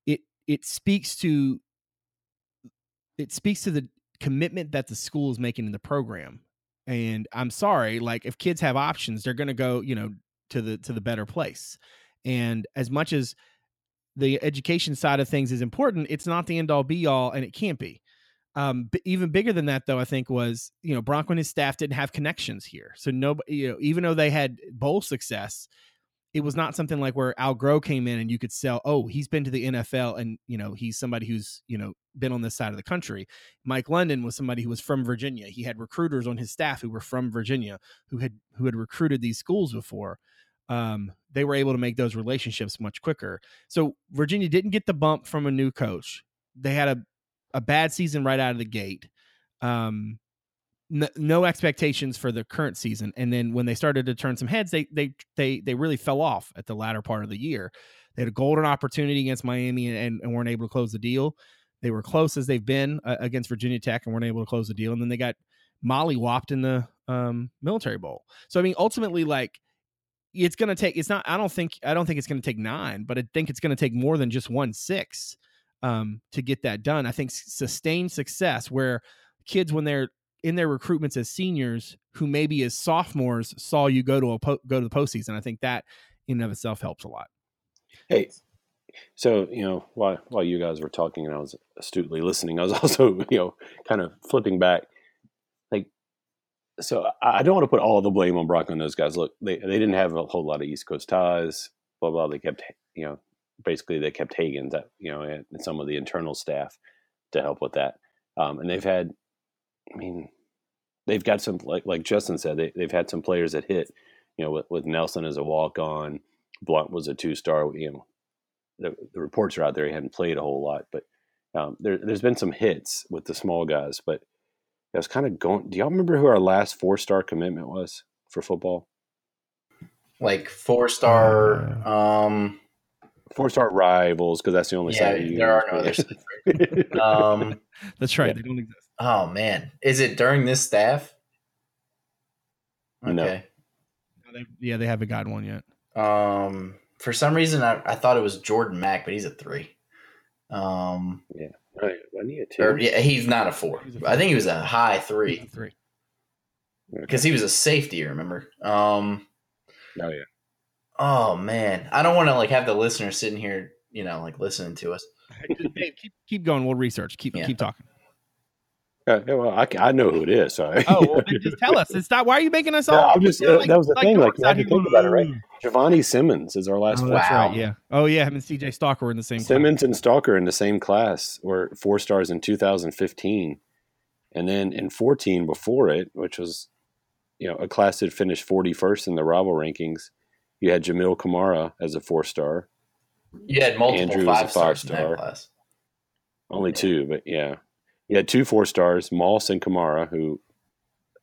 It it speaks to it speaks to the commitment that the school is making in the program. And I'm sorry, like if kids have options, they're going to go, you know, to the to the better place. And as much as the education side of things is important, it's not the end all be all, and it can't be. Um, even bigger than that, though, I think was you know Bronco and his staff didn't have connections here, so nobody, you know, even though they had bowl success, it was not something like where Al Groh came in and you could sell. Oh, he's been to the NFL, and you know he's somebody who's you know been on this side of the country. Mike London was somebody who was from Virginia. He had recruiters on his staff who were from Virginia who had who had recruited these schools before. Um, they were able to make those relationships much quicker. So Virginia didn't get the bump from a new coach. They had a a bad season right out of the gate. Um, n- no expectations for the current season, and then when they started to turn some heads, they they they they really fell off at the latter part of the year. They had a golden opportunity against Miami and, and weren't able to close the deal. They were close as they've been uh, against Virginia Tech and weren't able to close the deal. And then they got molly whopped in the um, military bowl. So I mean, ultimately, like it's going to take. It's not. I don't think. I don't think it's going to take nine, but I think it's going to take more than just one six um, to get that done. I think sustained success where kids when they're in their recruitments as seniors who maybe as sophomores saw you go to a po- go to the postseason. I think that in and of itself helps a lot. Hey, so you know while while you guys were talking and I was astutely listening, I was also you know kind of flipping back. Like, so I don't want to put all the blame on Brock and those guys. Look, they they didn't have a whole lot of East Coast ties. Blah blah. They kept you know basically they kept Hagans, at, you know, and some of the internal staff to help with that. Um, and they've had, I mean, they've got some like like Justin said, they, they've had some players that hit, you know, with, with Nelson as a walk on, Blount was a two star. You know, the, the, reports are out there he hadn't played a whole lot, but um, there, has been some hits with the small guys. But I was kind of going. Do y'all remember who our last four star commitment was for football? Like four star. Um, Four star rivals because that's the only yeah, site there are no others. um, that's right. Yeah. They don't exist. Oh man, is it during this staff? Okay. No. They, yeah, they haven't gotten one yet. Um, for some reason, I, I thought it was Jordan Mack, but he's a three. Um, yeah, right. Wasn't he a two? Or, yeah, he's not a four. I think he was a high three. Three. Because okay. he was a safety. Remember? Um, oh yeah. Oh man, I don't want to like have the listener sitting here, you know, like listening to us. Dave, keep keep going. We'll research. Keep yeah. keep talking. Uh, well, I, I know who it is. Sorry. Oh, well, just tell us. It's not. Why are you making us all? No, I'm just. Uh, like, that was the like thing. Like you have to think about it, right? Jahvoni Simmons is our last. Oh, that's wow. right. Yeah. Oh yeah. Him and C.J. Stalker were in the same. Simmons class. and Stalker in the same class were four stars in 2015, and then in 14 before it, which was, you know, a class that finished 41st in the rival rankings. You had Jamil Kamara as a four star. You had multiple Andrew five, five star. Only yeah. two, but yeah, you had two four stars, Moss and Kamara, who,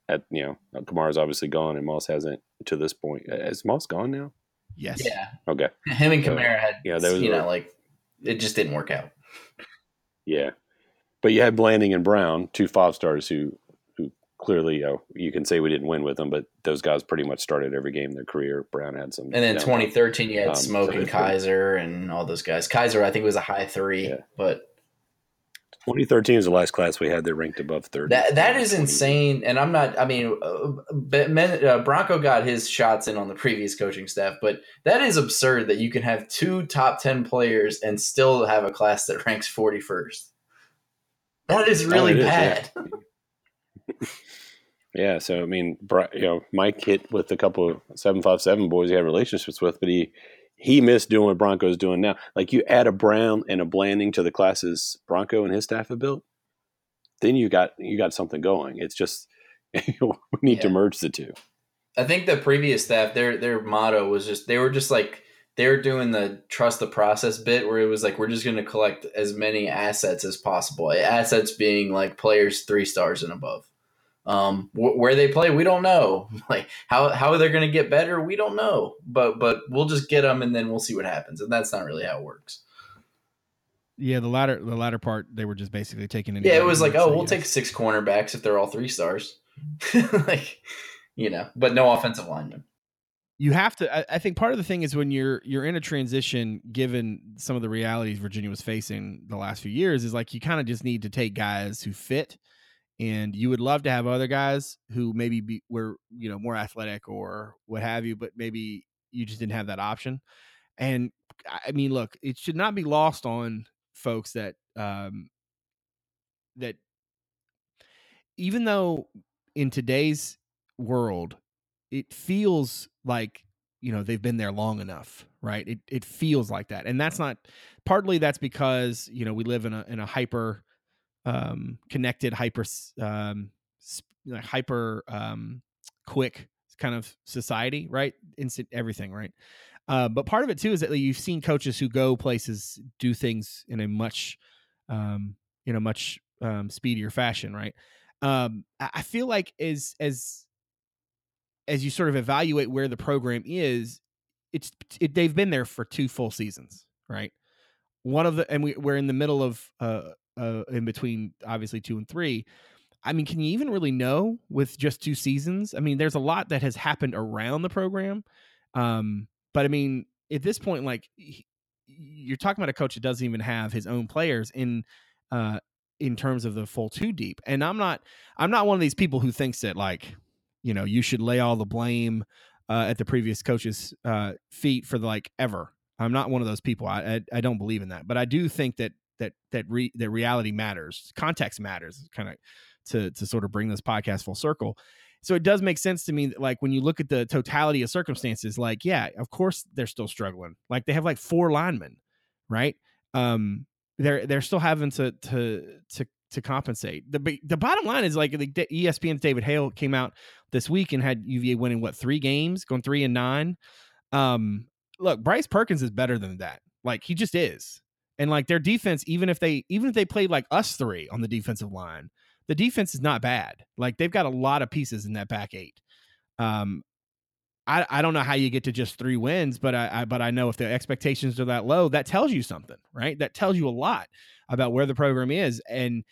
at you know, Kamara's obviously gone, and Moss hasn't to this point. Is Moss gone now? Yes. Yeah. Okay. Him and Kamara had. Yeah, there was you know like it just didn't work out. Yeah, but you had Blanding and Brown, two five stars who who clearly, you, know, you can say we didn't win with them, but those guys pretty much started every game in their career. Brown had some, and then 2013 you had um, Smoke and Kiser and all those guys. Kiser, I think, was a high three, yeah. but 2013 is the last class we had that ranked above 30. That that is insane, and I'm not. I mean, uh, uh, Bronco got his shots in on the previous coaching staff, but that is absurd that you can have two top 10 players and still have a class that ranks 41st. That is really oh, bad. yeah. yeah. so I mean, you know, Mike hit with a couple of seven five seven boys he had relationships with, but he he missed doing what Bronco's doing now. Like you add a Brown and a Blanding to the classes Bronco and his staff have built, then you got you got something going. It's just we need yeah. to merge the two. I think the previous staff their their motto was just they were just like they were doing the trust the process bit where it was like we're just going to collect as many assets as possible. Assets being like players three stars and above. Um, wh- where they play, we don't know. Like how how they're going to get better, we don't know. But but we'll just get them and then we'll see what happens. And that's not really how it works. Yeah, the latter the latter part, they were just basically taking. Yeah, it was like, oh, we'll take six cornerbacks if they're all three stars. like, you know, but no offensive linemen you have to I, I, think part of the thing is when you're you're in a transition given some of the realities virginia was facing the last few years is like you kind of just need to take guys who fit and you would love to have other guys who maybe be, were you know more athletic or what have you but maybe you just didn't have that option. And i mean look it should not be lost on folks that um that even though in today's world it feels like you know they've been there long enough right? It it feels like that. And that's not partly that's because you know we live in a in a hyper um connected hyper um like hyper um quick kind of society right? Instant everything right? Uh, but part of it too is that you've seen coaches who go places do things in a much um in a much um speedier fashion right? Um i feel like as as as you sort of evaluate where the program is, it's it, they've been there for two full seasons, right? One of the and we we're in the middle of uh, uh in between obviously two and three. I mean, can you even really know with just two seasons? I mean, there's a lot that has happened around the program. Um, but I mean, at this point, like you're talking about a coach that doesn't even have his own players in uh in terms of the full two deep. And I'm not I'm not one of these people who thinks that like you know you should lay all the blame uh, at the previous coach's uh, feet for the, like ever. I'm not one of those people. I, I, I don't believe in that, but I do think that that that re, that reality matters, context matters, kind of to to sort of bring this podcast full circle. So it does make sense to me that like when you look at the totality of circumstances, like yeah, of course they're still struggling. Like they have like four linemen, right? Um, they're they're still having to to to to compensate. The the bottom line is like the ESPN's David Hale came out this week and had UVA winning what three games, going three and nine. Um, look, Bryce Perkins is better than that. Like he just is. And like their defense, even if they even if they played like us three on the defensive line, the defense is not bad. Like they've got a lot of pieces in that back eight. Um, I, I don't know how you get to just three wins, but I, I but I know if the expectations are that low, that tells you something, right? That tells you a lot about where the program is. And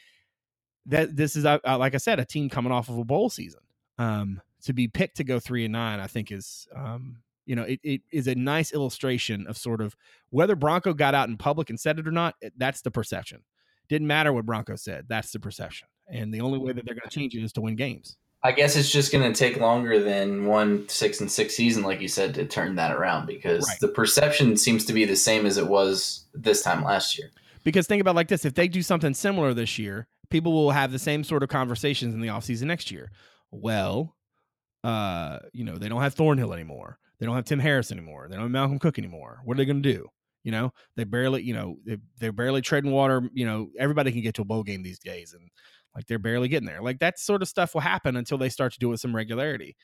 that this is uh, uh, like I said, a team coming off of a bowl season. Um, to be picked to go three and nine, I think is um, you know, it, it is a nice illustration of sort of whether Bronco got out in public and said it or not. That's the perception. Didn't matter what Bronco said. That's the perception, and the only way that they're going to change it is to win games. I guess it's just going to take longer than one six and six season, like you said, to turn that around because right. the perception seems to be the same as it was this time last year. Because think about like this: if they do something similar this year, people will have the same sort of conversations in the offseason next year. Well, uh, you know, they don't have Thornhill anymore. They don't have Tim Harris anymore. They don't have Malcolm Cook anymore. What are they going to do? You know, they barely, you know, they, they're barely treading water. You know, everybody can get to a bowl game these days, and like they're barely getting there. Like that sort of stuff will happen until they start to do it with some regularity.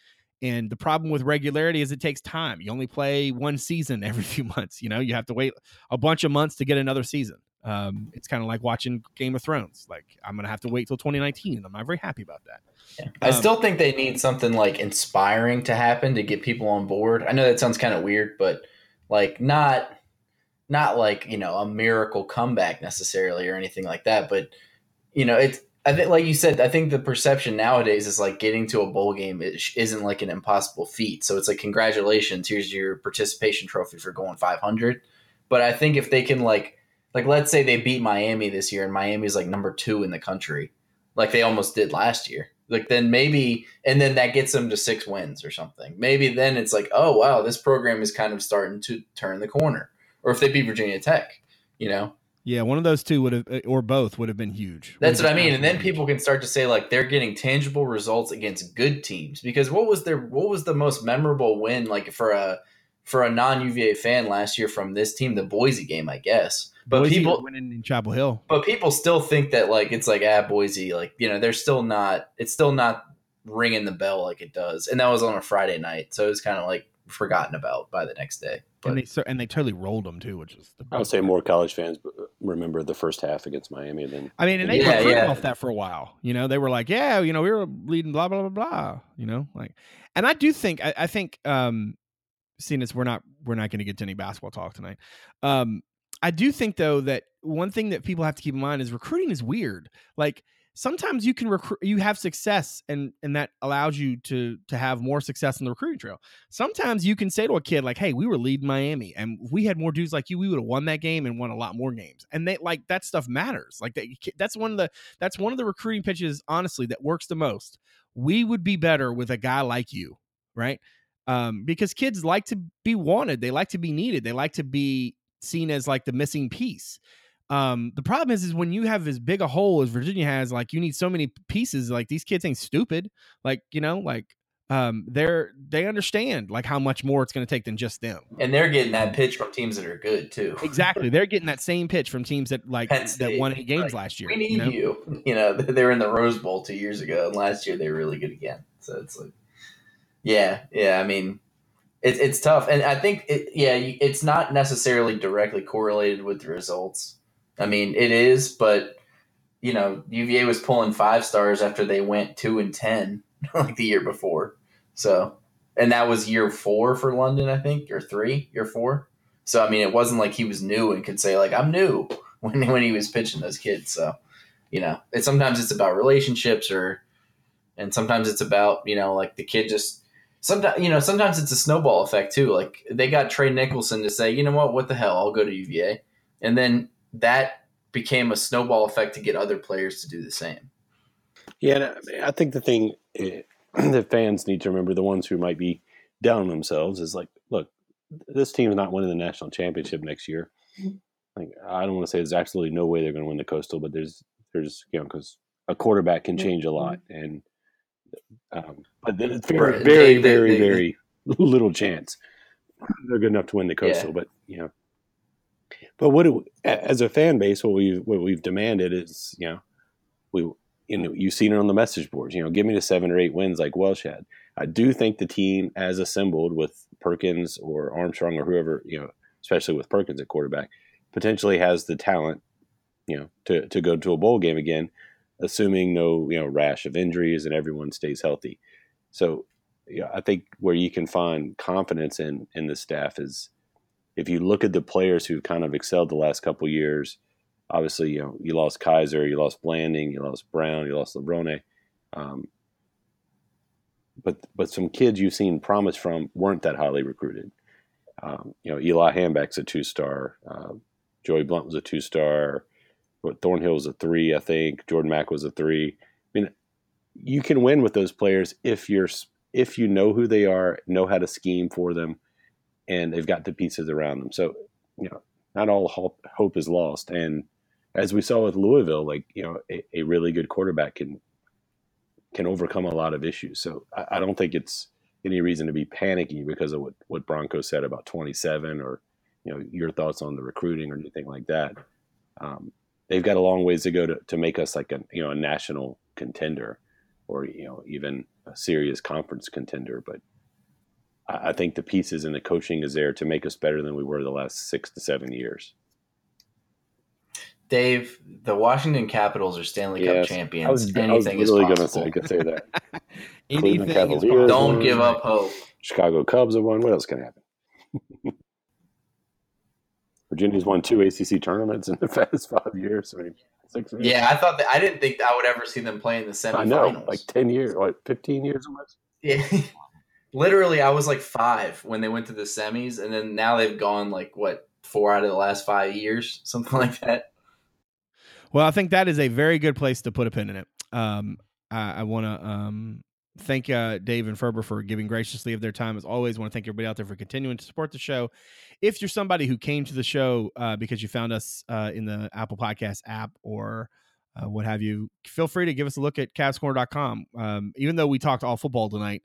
And the problem with regularity is it takes time. You only play one season every few months. You know, you have to wait a bunch of months to get another season. Um, it's kind of like watching Game of Thrones. Like I'm gonna have to wait till 2019, and I'm not very happy about that. Yeah. I um, still think they need something like inspiring to happen to get people on board. I know that sounds kind of weird, but like not not like you know a miracle comeback necessarily or anything like that. But you know, it's I think, like you said, I think the perception nowadays is like getting to a bowl game isn't like an impossible feat. So it's like, congratulations, here's your participation trophy for going 500. But I think if they can like, like let's say they beat Miami this year and Miami's like number two in the country, like they almost did last year. Like then maybe, and then that gets them to six wins or something. Maybe then it's like, oh wow, this program is kind of starting to turn the corner. Or if they beat Virginia Tech, you know, yeah, one of those two would have, uh, or both would have been huge. That's what I mean. And then people can start to say like they're getting tangible results against good teams because what was their what was the most memorable win like for a for a non UVA fan last year from this team, the Boise game, I guess. But Boise people winning in Chapel Hill. But people still think that like it's like ah Boise, like you know they're still not. It's still not ringing the bell like it does. And that was on a Friday night, so it was kind of like forgotten about by the next day. But, and they and they totally rolled them too, which is. I would say more college fans remember the first half against Miami than. I mean, and they yeah, were yeah. off that for a while. You know, they were like, "Yeah, you know, we were leading, blah blah blah blah." You know, like, and I do think I, I think, um, seeing as we're not we're not going to get to any basketball talk tonight, um, I do think though that one thing that people have to keep in mind is recruiting is weird. Like sometimes you can recruit you have success and and that allows you to to have more success in the recruiting trail. Sometimes you can say to a kid like hey we were leading miami and we had more dudes like you we would have won that game and won a lot more games. And they like that stuff matters. Like that that's one of the that's one of the recruiting pitches honestly that works the most. We would be better with a guy like you right? Um, because kids like to be wanted. They like to be needed. They like to be seen as like the missing piece um, the problem is, is when you have as big a hole as Virginia has, like you need so many pieces. Like these kids ain't stupid. Like you know, like um, they're they understand like how much more it's going to take than just them. And they're getting that pitch from teams that are good too. exactly, they're getting that same pitch from teams that like that won eight games like, last year. We need you, know? you. You know, they were in the Rose Bowl two years ago, and last year they were really good again. So it's like, yeah, yeah. I mean, it's it's tough, and I think it, yeah, it's not necessarily directly correlated with the results I mean, it is, but you know, UVA was pulling five stars after they went two and ten like the year before. So, and that was year four for London, I think, or three, year four. So, I mean, it wasn't like he was new and could say like I'm new when when he was pitching those kids. So, you know, it sometimes it's about relationships or, and sometimes it's about you know like the kid just sometimes you know sometimes it's a snowball effect too. Like they got Trey Nicholson to say, you know what, what the hell, I'll go to UVA, and then that became a snowball effect to get other players to do the same. Yeah, I think the thing eh, that fans need to remember, the ones who might be down on themselves, is like, look, this team is not winning the national championship next year. Like, I don't want to say there's absolutely no way they're going to win the Coastal, but there's, there's, you know, because a quarterback can change a lot, and um, but it's very, very, very, very little chance they're good enough to win the Coastal. Yeah. But you know, but what do, as a fan base, what we what we've demanded is, you know, we you know you've seen it on the message boards. You know, give me the seven or eight wins like Welsh had. I do think the team, as assembled with Perkins or Armstrong or whoever, you know, especially with Perkins at quarterback, potentially has the talent, you know, to to go to a bowl game again, assuming no you know rash of injuries and everyone stays healthy. So, I think where you can find confidence in in the staff is if you look at the players who kind of excelled the last couple years, obviously you know you lost Kiser, you lost Blanding, you lost Brown, you lost Levrone, um, but but some kids you've seen promise from weren't that highly recruited. Um, you know, Eli Hanback's a two star. Uh, Joey Blount was a two star. Thornhill was a three, I think. Jordan Mack was a three. I mean, you can win with those players if you're if you know who they are, know how to scheme for them, and they've got the pieces around them. So, you know, not all hope, hope is lost. And as we saw with Louisville, like you know, a, a really good quarterback can can overcome a lot of issues. So I, I, don't think it's any reason to be panicky because of what what Bronco said about 27 or you know your thoughts on the recruiting or anything like that. Um, they've got a long ways to go to, to make us like a you know a national contender or you know even a serious conference contender. But I think the pieces and the coaching is there to make us better than we were the last six to seven years. Dave, the Washington Capitals are Stanley yes, Cup champions. I was, Anything I was really going to say, say that. Anything Don't give up hope. Chicago Cubs have won. What else can happen? Virginia's won two ACC tournaments in the past five years. I mean, Six years. Yeah, I thought that I didn't think I would ever see them play in the semifinals. I know, like ten years, like fifteen years almost. Yeah. Literally, I was like five when they went to the semis, and then now they've gone like what four out of the last five years, something like that. Well, I think that is a very good place to put a pin in it. Um, I, I want to um, thank uh, Dave and Ferber for giving graciously of their time as always. I want to thank everybody out there for continuing to support the show. If you're somebody who came to the show uh, because you found us uh, in the Apple Podcast app or uh, what have you, feel free to give us a look at CavsCorner.com. Um, even though we talked all football tonight,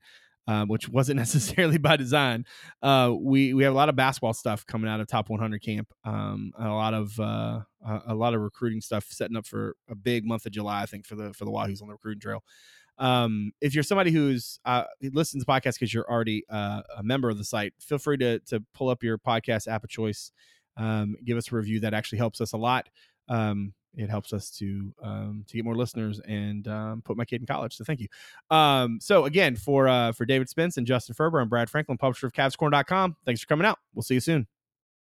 um, which wasn't necessarily by design. Uh, we we have a lot of basketball stuff coming out of Top 100 camp. Um, a lot of a, lot of recruiting stuff setting up for a big month of July. I think for the for the Wahoos on the recruiting trail. Um, if you're somebody who's uh, listens to podcasts because you're already uh, a member of the site, feel free to to pull up your podcast app of choice. Um, give us a review. That actually helps us a lot. Um, it helps us to um, to get more listeners and um, put my kid in college. So thank you. Um, so again, for uh, for David Spence and Justin Ferber, and Brad Franklin, publisher of CavsCorner.com. Thanks for coming out. We'll see you soon.